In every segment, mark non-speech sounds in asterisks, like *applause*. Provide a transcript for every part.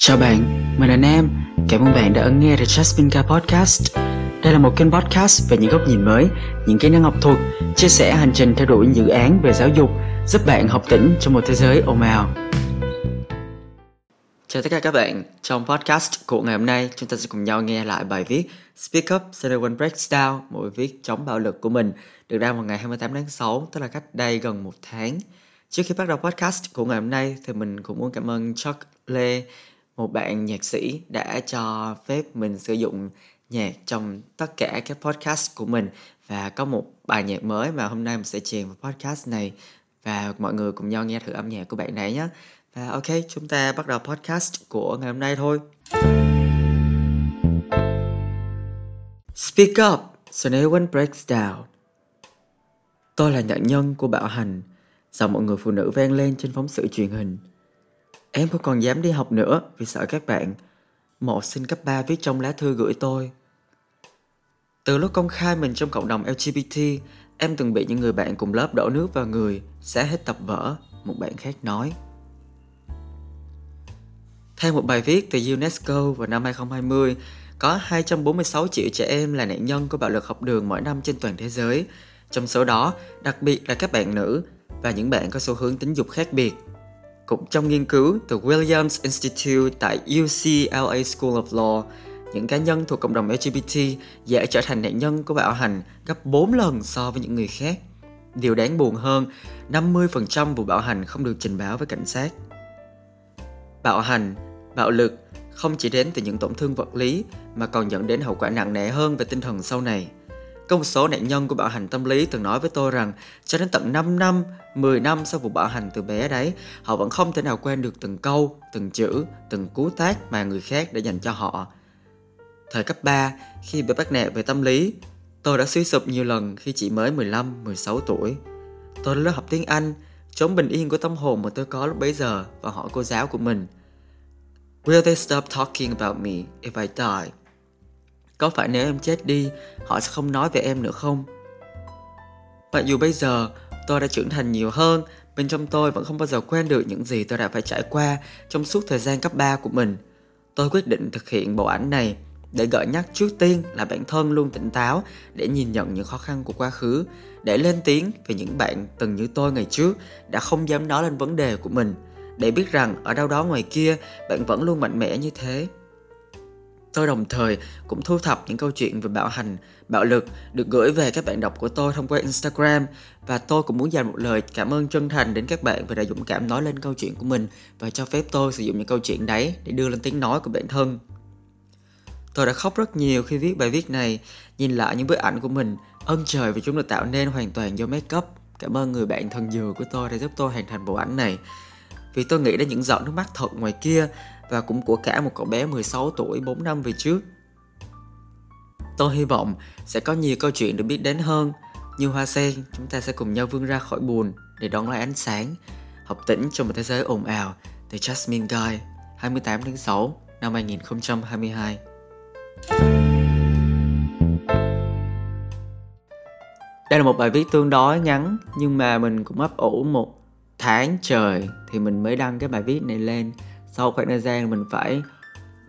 Chào bạn, mình là Nam. Cảm ơn bạn đã ấn nghe The Jasmine Car Podcast. Đây là một kênh podcast về những góc nhìn mới, những kỹ năng học thuật, chia sẻ hành trình theo đuổi dự án về giáo dục, giúp bạn học tỉnh trong một thế giới ồn ào. Chào tất cả các bạn, trong podcast của ngày hôm nay chúng ta sẽ cùng nhau nghe lại bài viết Speak Up so one breaks down, một bài viết chống bạo lực của mình được ra vào ngày 28 tháng 6, tức là cách đây gần một tháng. Trước khi bắt đầu podcast của ngày hôm nay thì mình cũng muốn cảm ơn Chuck Lê một bạn nhạc sĩ đã cho phép mình sử dụng nhạc trong tất cả các podcast của mình và có một bài nhạc mới mà hôm nay mình sẽ truyền vào podcast này và mọi người cùng nhau nghe thử âm nhạc của bạn này nhé. Và ok, chúng ta bắt đầu podcast của ngày hôm nay thôi. Speak up so no one breaks down. Tôi là nạn nhân của bạo hành. Giọng mọi người phụ nữ vang lên trên phóng sự truyền hình. Em không còn dám đi học nữa vì sợ các bạn. Một sinh cấp 3 viết trong lá thư gửi tôi. Từ lúc công khai mình trong cộng đồng LGBT, em từng bị những người bạn cùng lớp đổ nước vào người, xé hết tập vở, một bạn khác nói. Theo một bài viết từ UNESCO vào năm 2020, có 246 triệu trẻ em là nạn nhân của bạo lực học đường mỗi năm trên toàn thế giới. Trong số đó, đặc biệt là các bạn nữ và những bạn có xu hướng tính dục khác biệt cũng trong nghiên cứu từ Williams Institute tại UCLA School of Law, những cá nhân thuộc cộng đồng LGBT dễ trở thành nạn nhân của bạo hành gấp 4 lần so với những người khác. Điều đáng buồn hơn, 50% vụ bạo hành không được trình báo với cảnh sát. Bạo hành, bạo lực không chỉ đến từ những tổn thương vật lý mà còn dẫn đến hậu quả nặng nề hơn về tinh thần sau này. Có một số nạn nhân của bạo hành tâm lý từng nói với tôi rằng cho đến tận 5 năm, 10 năm sau vụ bạo hành từ bé đấy, họ vẫn không thể nào quên được từng câu, từng chữ, từng cú tác mà người khác đã dành cho họ. Thời cấp 3, khi bị bắt nạt về tâm lý, tôi đã suy sụp nhiều lần khi chỉ mới 15, 16 tuổi. Tôi đã lớp học tiếng Anh, chống bình yên của tâm hồn mà tôi có lúc bấy giờ và hỏi cô giáo của mình. Will they stop talking about me if I die? Có phải nếu em chết đi, họ sẽ không nói về em nữa không? Mặc dù bây giờ tôi đã trưởng thành nhiều hơn, bên trong tôi vẫn không bao giờ quên được những gì tôi đã phải trải qua trong suốt thời gian cấp 3 của mình. Tôi quyết định thực hiện bộ ảnh này để gợi nhắc trước tiên là bản thân luôn tỉnh táo để nhìn nhận những khó khăn của quá khứ, để lên tiếng về những bạn từng như tôi ngày trước đã không dám nói lên vấn đề của mình, để biết rằng ở đâu đó ngoài kia bạn vẫn luôn mạnh mẽ như thế Tôi đồng thời cũng thu thập những câu chuyện về bạo hành, bạo lực được gửi về các bạn đọc của tôi thông qua Instagram và tôi cũng muốn dành một lời cảm ơn chân thành đến các bạn vì đã dũng cảm nói lên câu chuyện của mình và cho phép tôi sử dụng những câu chuyện đấy để đưa lên tiếng nói của bản thân. Tôi đã khóc rất nhiều khi viết bài viết này, nhìn lại những bức ảnh của mình, ơn trời vì chúng được tạo nên hoàn toàn do make up. Cảm ơn người bạn thân dừa của tôi đã giúp tôi hoàn thành bộ ảnh này. Vì tôi nghĩ đến những giọt nước mắt thật ngoài kia và cũng của cả một cậu bé 16 tuổi 4 năm về trước. Tôi hy vọng sẽ có nhiều câu chuyện được biết đến hơn. Như hoa sen, chúng ta sẽ cùng nhau vươn ra khỏi buồn để đón lại ánh sáng, học tỉnh trong một thế giới ồn ào từ Jasmine Guy, 28 tháng 6 năm 2022. Đây là một bài viết tương đối ngắn nhưng mà mình cũng ấp ủ một tháng trời thì mình mới đăng cái bài viết này lên sau khoảng thời gian mình phải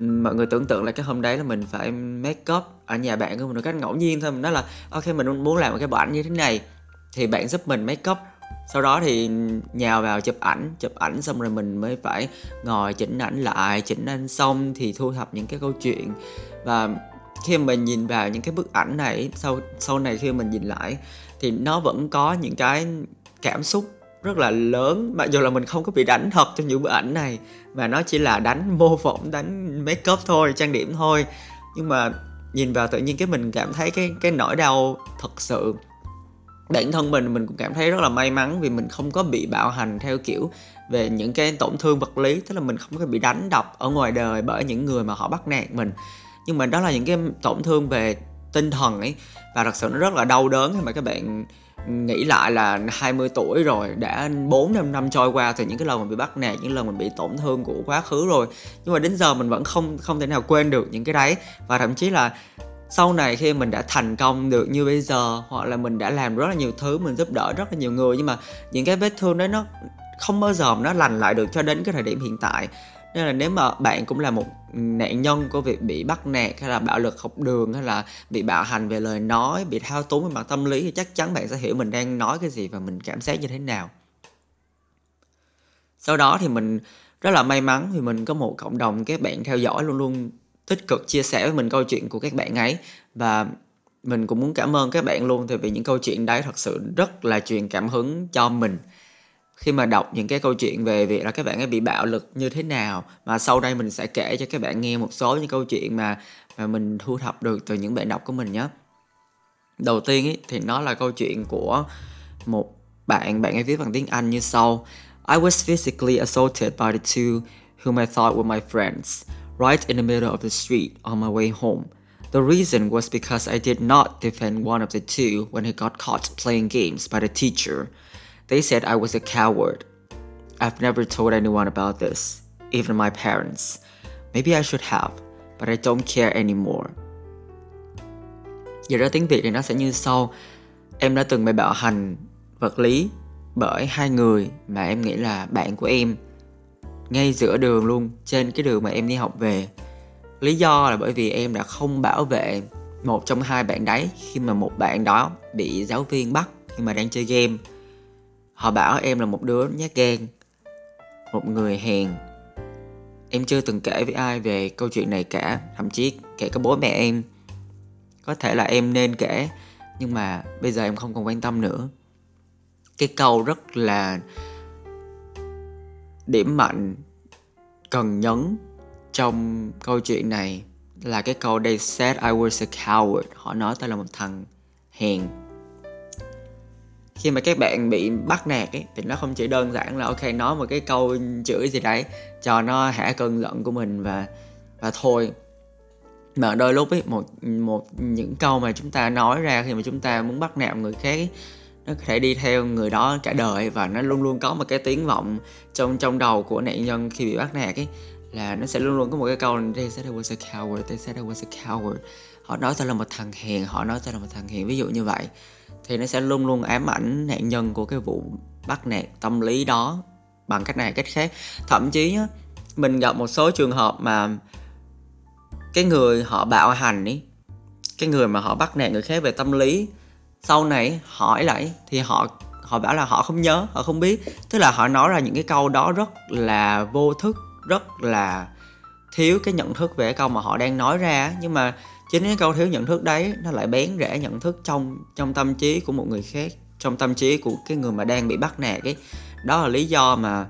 mọi người tưởng tượng là cái hôm đấy là mình phải make up ở nhà bạn của mình một cách ngẫu nhiên thôi. Mình nói là, ok, mình muốn làm một cái bộ ảnh như thế này thì bạn giúp mình make up. Sau đó thì nhào vào chụp ảnh chụp ảnh xong rồi mình mới phải ngồi chỉnh ảnh lại, chỉnh ảnh xong thì thu thập những cái câu chuyện. Và khi mình nhìn vào những cái bức ảnh này, sau sau này khi mình nhìn lại thì nó vẫn có những cái cảm xúc rất là lớn. Mặc dù là mình không có bị đánh thật trong những bức ảnh này, mà nó chỉ là đánh *laughs* mô phỏng, đánh make up thôi, trang điểm thôi. Nhưng mà nhìn vào tự nhiên cái mình cảm thấy cái cái nỗi đau thật sự. Bản thân mình mình cũng cảm thấy rất là may mắn vì mình không có bị bạo hành theo kiểu về những cái tổn thương vật lý, tức là mình không có bị đánh đập ở ngoài đời bởi những người mà họ bắt nạt mình. Nhưng mà đó là những cái tổn thương về tinh thần ấy, và thật sự nó rất là đau đớn khi mà các bạn nghĩ lại là 20 tuổi rồi, đã 4 năm năm trôi qua từ những cái lần mình bị bắt nạt, những lần mình bị tổn thương của quá khứ rồi. Nhưng mà đến giờ mình vẫn không không thể nào quên được những cái đấy. Và thậm chí là sau này khi mình đã thành công được như bây giờ, hoặc là mình đã làm rất là nhiều thứ, mình giúp đỡ rất là nhiều người, nhưng mà những cái vết thương đấy nó không bao giờ nó lành lại được cho đến cái thời điểm hiện tại nên là nếu mà bạn cũng là một nạn nhân của việc bị bắt nạt hay là bạo lực học đường hay là bị bạo hành về lời nói, bị thao túng về mặt tâm lý thì chắc chắn bạn sẽ hiểu mình đang nói cái gì và mình cảm giác như thế nào. Sau đó thì mình rất là may mắn vì mình có một cộng đồng các bạn theo dõi luôn luôn tích cực chia sẻ với mình câu chuyện của các bạn ấy. Và mình cũng muốn cảm ơn các bạn luôn tại vì những câu chuyện đấy thật sự rất là truyền cảm hứng cho mình khi mà đọc những cái câu chuyện về việc là các bạn ấy bị bạo lực như thế nào mà sau đây mình sẽ kể cho các bạn nghe một số những câu chuyện mà mà mình thu thập được từ những bạn đọc của mình nhé. Đầu tiên ý, thì nó là câu chuyện của một bạn bạn ấy viết bằng tiếng Anh như sau. I was physically assaulted by the two whom I thought were my friends right in the middle of the street on my way home. The reason was because I did not defend one of the two when he got caught playing games by the teacher. They said I was a coward. I've never told anyone about this, even my parents. Maybe I should have, but I don't care anymore. Giờ ra tiếng Việt thì nó sẽ như sau. Em đã từng bị bạo hành vật lý bởi hai người mà em nghĩ là bạn của em ngay giữa đường luôn, trên cái đường mà em đi học về. Lý do là bởi vì em đã không bảo vệ một trong hai bạn đấy khi mà một bạn đó bị giáo viên bắt khi mà đang chơi game Họ bảo em là một đứa nhát gan, Một người hèn. Em chưa từng kể với ai về câu chuyện này cả, Thậm chí kể cả bố mẹ em. Có thể là em nên kể, Nhưng mà bây giờ em không còn quan tâm nữa. Cái câu rất là Điểm mạnh, Cần nhấn Trong câu chuyện này Là cái câu They said I was a coward. Họ nói tôi là một thằng hèn khi mà các bạn bị bắt nạt ấy thì nó không chỉ đơn giản là ok nói một cái câu chửi gì đấy cho nó hạ cơn giận của mình và và thôi. Mà đôi lúc ấy một một những câu mà chúng ta nói ra khi mà chúng ta muốn bắt nạt người khác ấy, nó có thể đi theo người đó cả đời và nó luôn luôn có một cái tiếng vọng trong trong đầu của nạn nhân khi bị bắt nạt ấy là nó sẽ luôn luôn có một cái câu they said I was a coward they said I was a coward. Họ nói tôi là một thằng hèn họ nói tôi là một thằng hèn ví dụ như vậy thì nó sẽ luôn luôn ám ảnh nạn nhân của cái vụ bắt nạt tâm lý đó bằng cách này cách khác. Thậm chí nhá, mình gặp một số trường hợp mà cái người họ bạo hành ấy cái người mà họ bắt nạt người khác về tâm lý sau này hỏi lại thì họ họ bảo là họ không nhớ họ không biết. Tức là họ nói ra những cái câu đó rất là vô thức rất là thiếu cái nhận thức về cái câu mà họ đang nói ra. Nhưng mà chính cái câu thiếu nhận thức đấy, nó lại bén rễ nhận thức trong trong tâm trí của một người khác, trong tâm trí của cái người mà đang bị bắt nạt ấy. Đó là lý do mà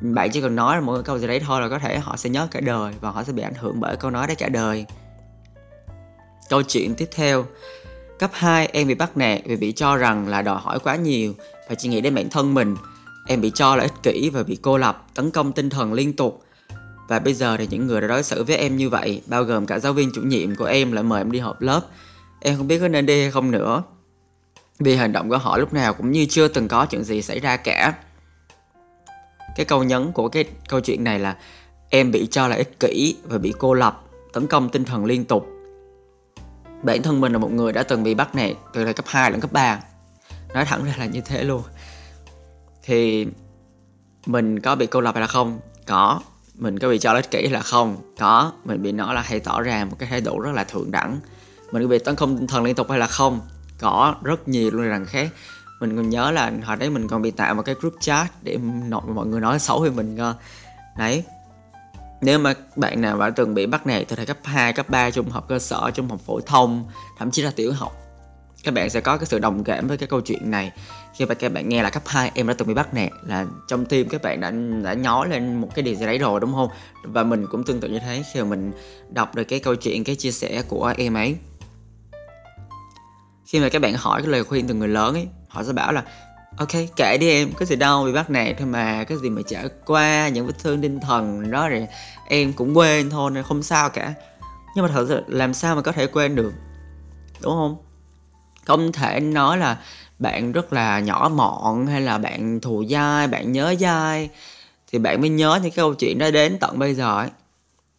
bạn chỉ cần nói ra một câu gì đấy thôi là có thể họ sẽ nhớ cả đời và họ sẽ bị ảnh hưởng bởi câu nói đấy cả đời. Câu chuyện tiếp theo. Cấp 2 em bị bắt nạt vì bị cho rằng là đòi hỏi quá nhiều và chỉ nghĩ đến bản thân mình. Em bị cho là ích kỷ và bị cô lập, tấn công tinh thần liên tục và bây giờ thì những người đã đối xử với em như vậy, bao gồm cả giáo viên chủ nhiệm của em lại mời em đi họp lớp. Em không biết có nên đi hay không nữa. Vì hành động của họ lúc nào cũng như chưa từng có chuyện gì xảy ra cả. Cái câu nhấn của cái câu chuyện này là em bị cho là ích kỷ và bị cô lập, tấn công tinh thần liên tục. Bản thân mình là một người đã từng bị bắt nạt từ thời cấp 2 đến cấp 3. Nói thẳng ra là như thế luôn. Thì mình có bị cô lập hay là không? Có, mình có bị cho ích kỷ là không. Có mình bị nói là hay tỏ ra một cái thái độ rất là thượng đẳng. Mình có bị tấn công tinh thần liên tục hay là không? Có rất nhiều luôn rằng khác. Mình còn nhớ là hồi đấy mình còn bị tạo một cái group chat để mọi người nói xấu về mình cơ. Đấy. Nếu mà bạn nào đã từng bị bắt nạt từ thời cấp 2, cấp 3, trung học cơ sở, trung học phổ thông, thậm chí là tiểu học các bạn sẽ có cái sự đồng cảm với cái câu chuyện này. Khi mà các bạn nghe là cấp 2 em đã từng bị bắt nạt là trong tim các bạn đã đã nhói lên một cái điều gì đấy rồi, đúng không? Và mình cũng tương tự như thế, khi mà mình đọc được cái câu chuyện, cái chia sẻ của em ấy. Khi mà các bạn hỏi cái lời khuyên từ người lớn ấy, họ sẽ bảo là, ok, kệ đi em cái gì đâu, bị bắt nạt thôi mà cái gì mà trải qua những vết thương tinh thần đó rồi em cũng quên thôi, nên không sao cả. Nhưng mà thật sự, làm sao mà có thể quên được, đúng không? Không thể nói là bạn rất là nhỏ mọn hay là bạn thù dai bạn nhớ dai thì bạn mới nhớ những cái câu chuyện đó đến tận bây giờ ấy.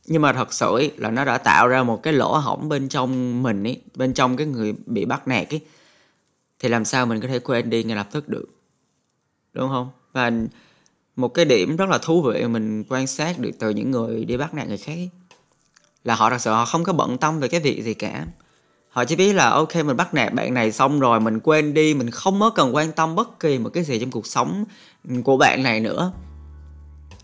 Nhưng mà thật sự ấy, là nó đã tạo ra một cái lỗ hổng bên trong mình ấy bên trong cái người bị bắt nạt ấy. Thì làm sao mình có thể quên đi ngay lập tức được đúng không? Và một cái điểm rất là thú vị mình quan sát được từ những người đi bắt nạt người khác là họ thật sự họ không có bận tâm về cái việc gì cả họ chỉ biết là, ok, mình bắt nạt bạn này xong rồi, mình quên đi, mình không có cần quan tâm bất kỳ một cái gì trong cuộc sống của bạn này nữa.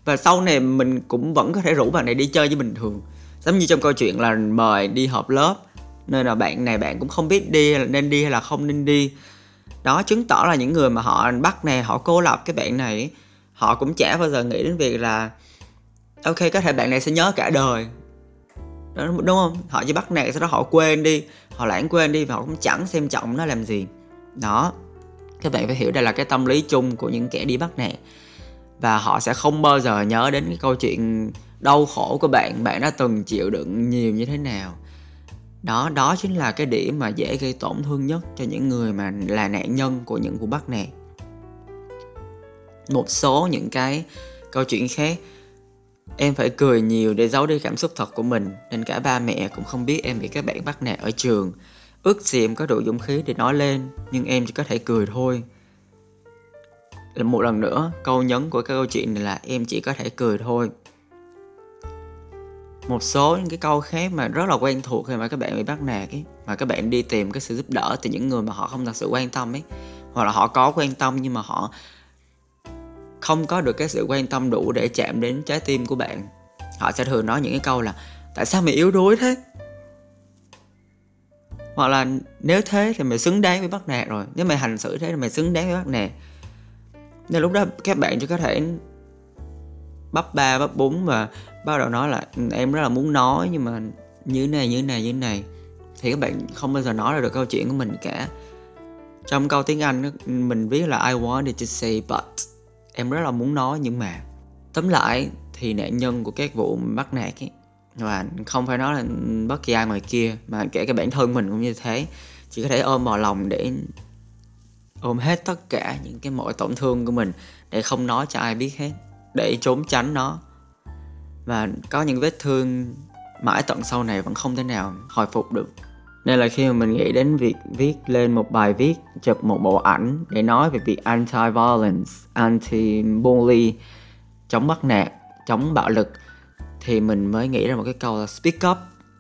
Và sau này mình cũng vẫn có thể rủ bạn này đi chơi như bình thường. Giống như trong câu chuyện là mời đi họp lớp nên là bạn này bạn cũng không biết đi là nên đi hay là không nên đi. Đó, chứng tỏ là những người mà họ bắt nè, họ cô lập cái bạn này, họ cũng chả bao giờ nghĩ đến việc là, ok, có thể bạn này sẽ nhớ cả đời đó, đúng không? Họ chỉ bắt nạt sau đó họ quên đi. Họ lãng quên đi và họ cũng chẳng xem trọng nó làm gì. Đó. Các bạn phải hiểu đây là cái tâm lý chung của những kẻ đi bắt nạt. Và họ sẽ không bao giờ nhớ đến cái câu chuyện đau khổ của bạn bạn đã từng chịu đựng nhiều như thế nào. Đó đó chính là cái điểm mà dễ gây tổn thương nhất cho những người mà là nạn nhân của những vụ bắt nạt. Một số những cái câu chuyện khác em phải cười nhiều để giấu đi cảm xúc thật của mình, nên cả ba mẹ cũng không biết em bị các bạn bắt nạt ở trường. Ước gì em có đủ dũng khí để nói lên, nhưng em chỉ có thể cười thôi. Là một lần nữa, câu nhấn của cái câu chuyện này là em chỉ có thể cười thôi. Một số những cái câu khác mà rất là quen thuộc khi mà các bạn bị bắt nạt ấy, mà các bạn đi tìm cái sự giúp đỡ từ những người mà họ không thật sự quan tâm ấy, hoặc là họ có quan tâm nhưng mà họ không có được cái sự quan tâm đủ để chạm đến trái tim của bạn. Họ sẽ thường nói những cái câu là, tại sao mày yếu đuối thế? Hoặc là, nếu thế thì mày xứng đáng với bắt nạt rồi. Nếu mày hành xử thế thì mày xứng đáng với bắt nạt. Nên lúc đó các bạn chỉ có thể bắp ba, bắp bún và bắt đầu nói là, em rất là muốn nói nhưng mà như này như này như này. Thì các bạn không bao giờ nói ra được câu chuyện của mình cả. Trong câu tiếng anh mình viết là, I wanted to say but em rất là muốn nói nhưng mà tóm lại thì nạn nhân của các vụ bắt nạt ấy, và không phải nói là bất kỳ ai ngoài kia, mà kể cả bản thân mình cũng như thế. Chỉ có thể ôm vào lòng để ôm hết tất cả những cái mọi tổn thương của mình để không nói cho ai biết hết, để trốn tránh nó. Và có những vết thương mãi tận sau này vẫn không thể nào hồi phục được nên là khi mà mình nghĩ đến việc viết lên một bài viết, chụp một bộ ảnh để nói về việc anti violence anti bully chống bắt nạt, chống bạo lực, thì mình mới nghĩ ra một cái câu là speak up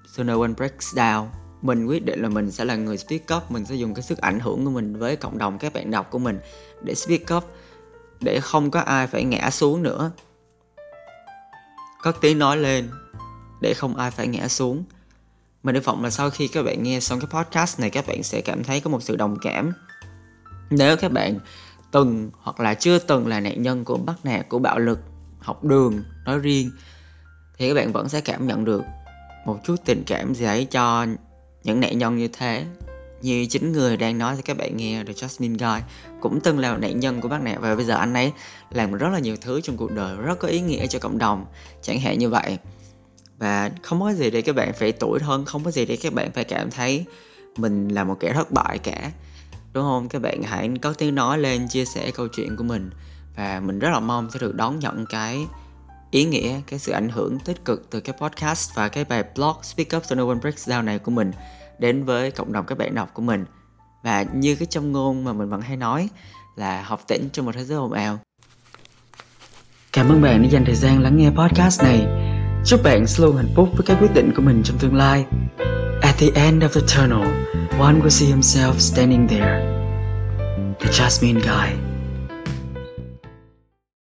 so no one breaks down. Mình quyết định là mình sẽ là người speak up, mình sẽ dùng cái sức ảnh hưởng của mình với cộng đồng các bạn đọc của mình để speak up, để không có ai phải ngã xuống nữa. Cất tiếng nói lên, để không ai phải ngã xuống mình hy vọng là sau khi các bạn nghe xong cái podcast này, các bạn sẽ cảm thấy có một sự đồng cảm. Nếu các bạn từng hoặc là chưa từng là nạn nhân của bắt nạt, của bạo lực, học đường, nói riêng, thì các bạn vẫn sẽ cảm nhận được một chút tình cảm gì ấy cho những nạn nhân như thế. Như chính người đang nói cho các bạn nghe The Jasmine Guy cũng từng là nạn nhân của bác nạn và bây giờ anh ấy làm rất là nhiều thứ trong cuộc đời, rất có ý nghĩa cho cộng đồng. Chẳng hạn như vậy và không có gì để các bạn phải tuổi thân, không có gì để các bạn phải cảm thấy mình là một kẻ thất bại cả. Đúng không? Các bạn hãy có tiếng nói lên, chia sẻ câu chuyện của mình. Và mình rất là mong sẽ được đón nhận cái ý nghĩa, cái sự ảnh hưởng tích cực từ cái podcast và cái bài blog Speak Up So No One Breaks Down này của mình đến với cộng đồng các bạn đọc của mình. Và như cái trong ngôn mà mình vẫn hay nói là học tỉnh trong một thế giới ồn ào. Cảm ơn bạn đã dành thời gian lắng nghe podcast này chúc bạn sẽ luôn hạnh phúc với các quyết định của mình trong tương lai. At the end of the tunnel, one will see himself standing there. The Jasmine guy.